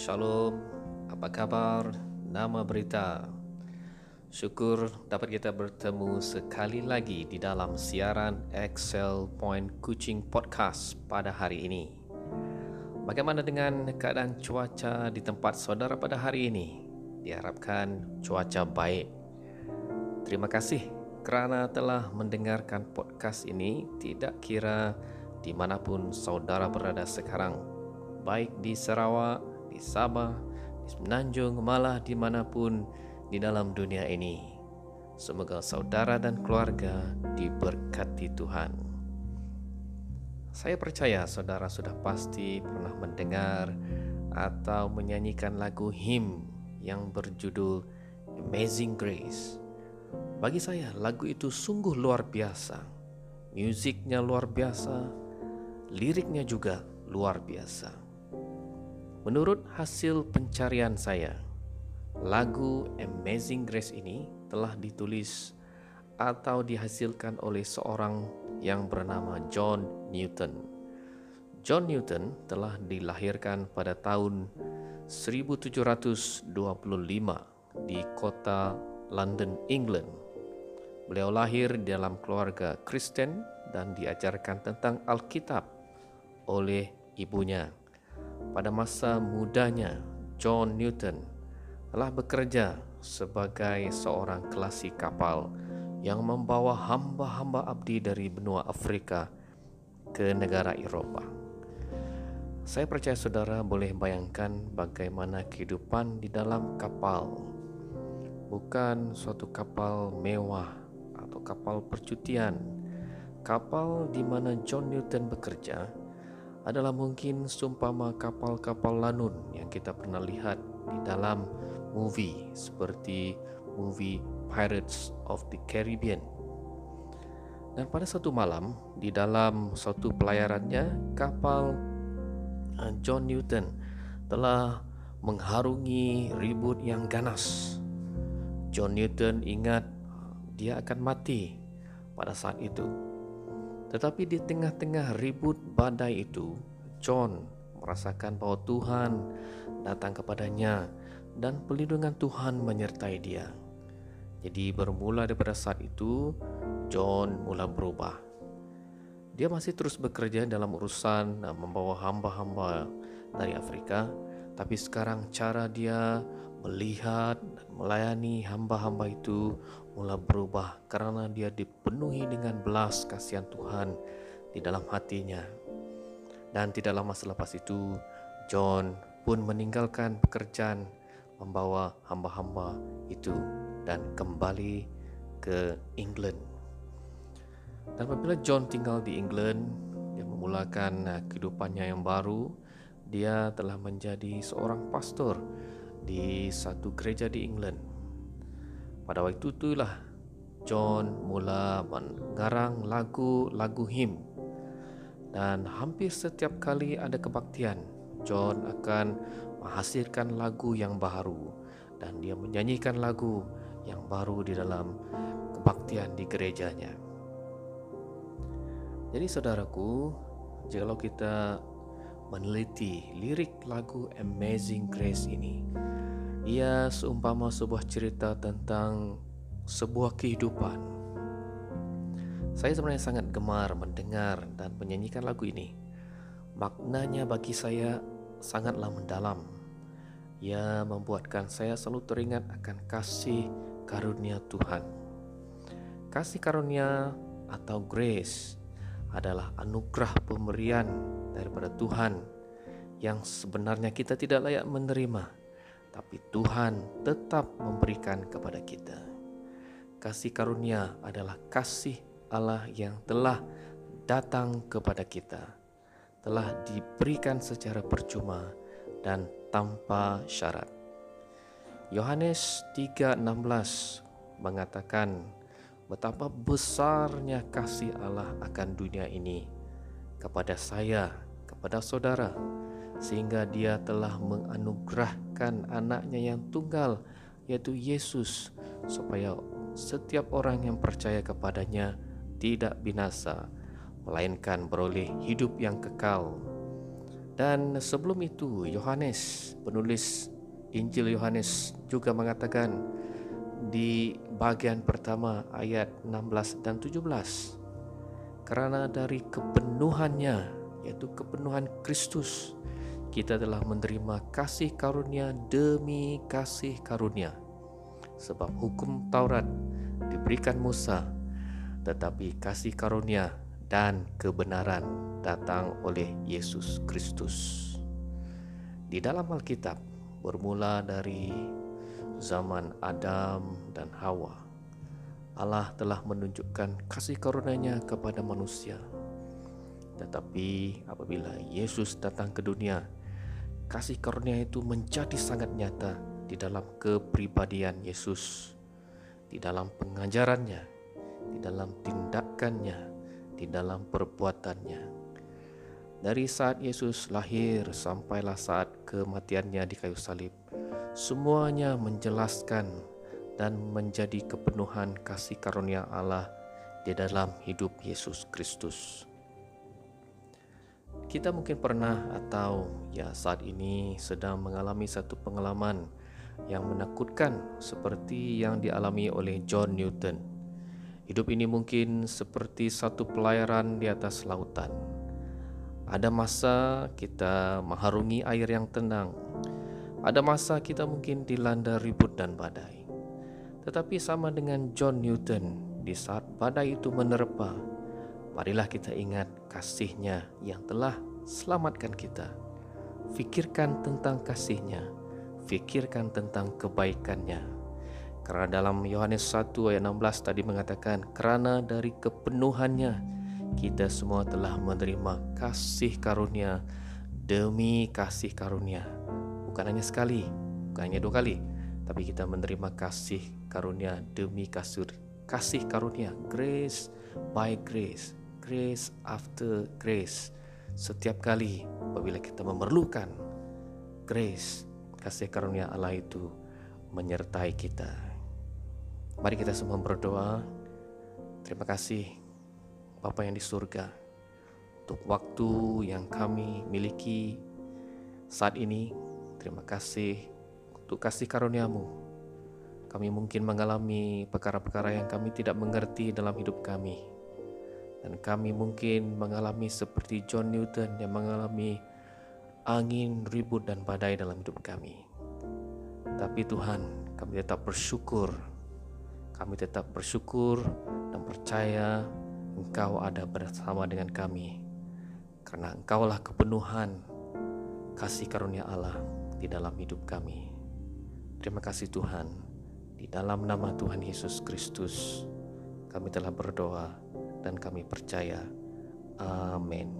Shalom, apa kabar? Nama berita. Syukur dapat kita bertemu sekali lagi di dalam siaran Excel Point Kucing Podcast pada hari ini. Bagaimana dengan keadaan cuaca di tempat saudara pada hari ini? Diharapkan cuaca baik. Terima kasih kerana telah mendengarkan podcast ini tidak kira dimanapun saudara berada sekarang. Baik di Sarawak, Sabah, di Semenanjung, malah di mana pun di dalam dunia ini. Semoga saudara dan keluarga diberkati Tuhan. Saya percaya saudara sudah pasti pernah mendengar atau menyanyikan lagu him yang berjudul Amazing Grace. Bagi saya lagu itu sungguh luar biasa. Musiknya luar biasa, liriknya juga luar biasa. Menurut hasil pencarian saya, lagu Amazing Grace ini telah ditulis atau dihasilkan oleh seorang yang bernama John Newton. John Newton telah dilahirkan pada tahun 1725 di kota London, England. Beliau lahir dalam keluarga Kristen dan diajarkan tentang Alkitab oleh ibunya. Pada masa mudanya, John Newton telah bekerja sebagai seorang kelasi kapal yang membawa hamba-hamba abdi dari benua Afrika ke negara Eropah. Saya percaya saudara boleh bayangkan bagaimana kehidupan di dalam kapal. Bukan suatu kapal mewah atau kapal percutian. Kapal di mana John Newton bekerja adalah mungkin sumpama kapal-kapal lanun yang kita pernah lihat di dalam movie seperti movie Pirates of the Caribbean. Dan pada satu malam di dalam suatu pelayarannya kapal uh, John Newton telah mengharungi ribut yang ganas. John Newton ingat dia akan mati pada saat itu tetapi di tengah-tengah ribut badai itu, John merasakan bahwa Tuhan datang kepadanya dan pelindungan Tuhan menyertai dia. Jadi bermula daripada saat itu, John mula berubah. Dia masih terus bekerja dalam urusan membawa hamba-hamba dari Afrika, tapi sekarang cara dia melihat dan melayani hamba-hamba itu mula berubah karena dia dipenuhi dengan belas kasihan Tuhan di dalam hatinya. Dan tidak lama selepas itu, John pun meninggalkan pekerjaan membawa hamba-hamba itu dan kembali ke England. Dan apabila John tinggal di England, dia memulakan kehidupannya yang baru. Dia telah menjadi seorang pastor di satu gereja di England. Pada waktu itulah John mula menggarang lagu-lagu him dan hampir setiap kali ada kebaktian John akan menghasilkan lagu yang baru dan dia menyanyikan lagu yang baru di dalam kebaktian di gerejanya. Jadi saudaraku, jikalau kita meneliti lirik lagu Amazing Grace ini. Ia seumpama sebuah cerita tentang sebuah kehidupan. Saya sebenarnya sangat gemar mendengar dan menyanyikan lagu ini. Maknanya bagi saya sangatlah mendalam. Ia membuatkan saya selalu teringat akan kasih karunia Tuhan. Kasih karunia atau grace adalah anugerah pemberian daripada Tuhan yang sebenarnya kita tidak layak menerima, tapi Tuhan tetap memberikan kepada kita. Kasih karunia adalah kasih Allah yang telah datang kepada kita, telah diberikan secara percuma dan tanpa syarat. Yohanes 3:16 mengatakan betapa besarnya kasih Allah akan dunia ini kepada saya, kepada saudara, sehingga Dia telah anaknya yang tunggal, yaitu Yesus, supaya setiap orang yang percaya kepadanya tidak binasa, melainkan beroleh hidup yang kekal. Dan sebelum itu Yohanes penulis Injil Yohanes juga mengatakan di bagian pertama ayat 16 dan 17 karena dari kepenuhannya yaitu kepenuhan Kristus kita telah menerima kasih karunia demi kasih karunia sebab hukum Taurat diberikan Musa tetapi kasih karunia dan kebenaran datang oleh Yesus Kristus. Di dalam Alkitab bermula dari zaman Adam dan Hawa, Allah telah menunjukkan kasih karunia-Nya kepada manusia. Tetapi apabila Yesus datang ke dunia, kasih karunia itu menjadi sangat nyata di dalam kepribadian Yesus, di dalam pengajarannya, di dalam tindakannya, di dalam perbuatannya. Dari saat Yesus lahir sampailah saat kematiannya di kayu salib, semuanya menjelaskan dan menjadi kepenuhan kasih karunia Allah di dalam hidup Yesus Kristus. Kita mungkin pernah atau ya saat ini sedang mengalami satu pengalaman yang menakutkan seperti yang dialami oleh John Newton Hidup ini mungkin seperti satu pelayaran di atas lautan. Ada masa kita mengharungi air yang tenang. Ada masa kita mungkin dilanda ribut dan badai. Tetapi sama dengan John Newton, di saat badai itu menerpa, marilah kita ingat kasihnya yang telah selamatkan kita. Fikirkan tentang kasihnya, fikirkan tentang kebaikannya, karena dalam Yohanes 1 ayat 16 tadi mengatakan Kerana dari kepenuhannya kita semua telah menerima kasih karunia demi kasih karunia. Bukan hanya sekali, bukan hanya dua kali Tapi kita menerima kasih karunia demi kasih, kasih karunia Grace by grace, grace after grace Setiap kali apabila kita memerlukan grace, kasih karunia Allah itu menyertai kita. Mari kita semua berdoa. Terima kasih Bapa yang di surga untuk waktu yang kami miliki saat ini. Terima kasih untuk kasih karuniamu. Kami mungkin mengalami perkara-perkara yang kami tidak mengerti dalam hidup kami. Dan kami mungkin mengalami seperti John Newton yang mengalami angin, ribut, dan badai dalam hidup kami. Tapi Tuhan, kami tetap bersyukur kami tetap bersyukur dan percaya Engkau ada bersama dengan kami karena Engkaulah kepenuhan kasih karunia Allah di dalam hidup kami. Terima kasih Tuhan. Di dalam nama Tuhan Yesus Kristus kami telah berdoa dan kami percaya. Amin.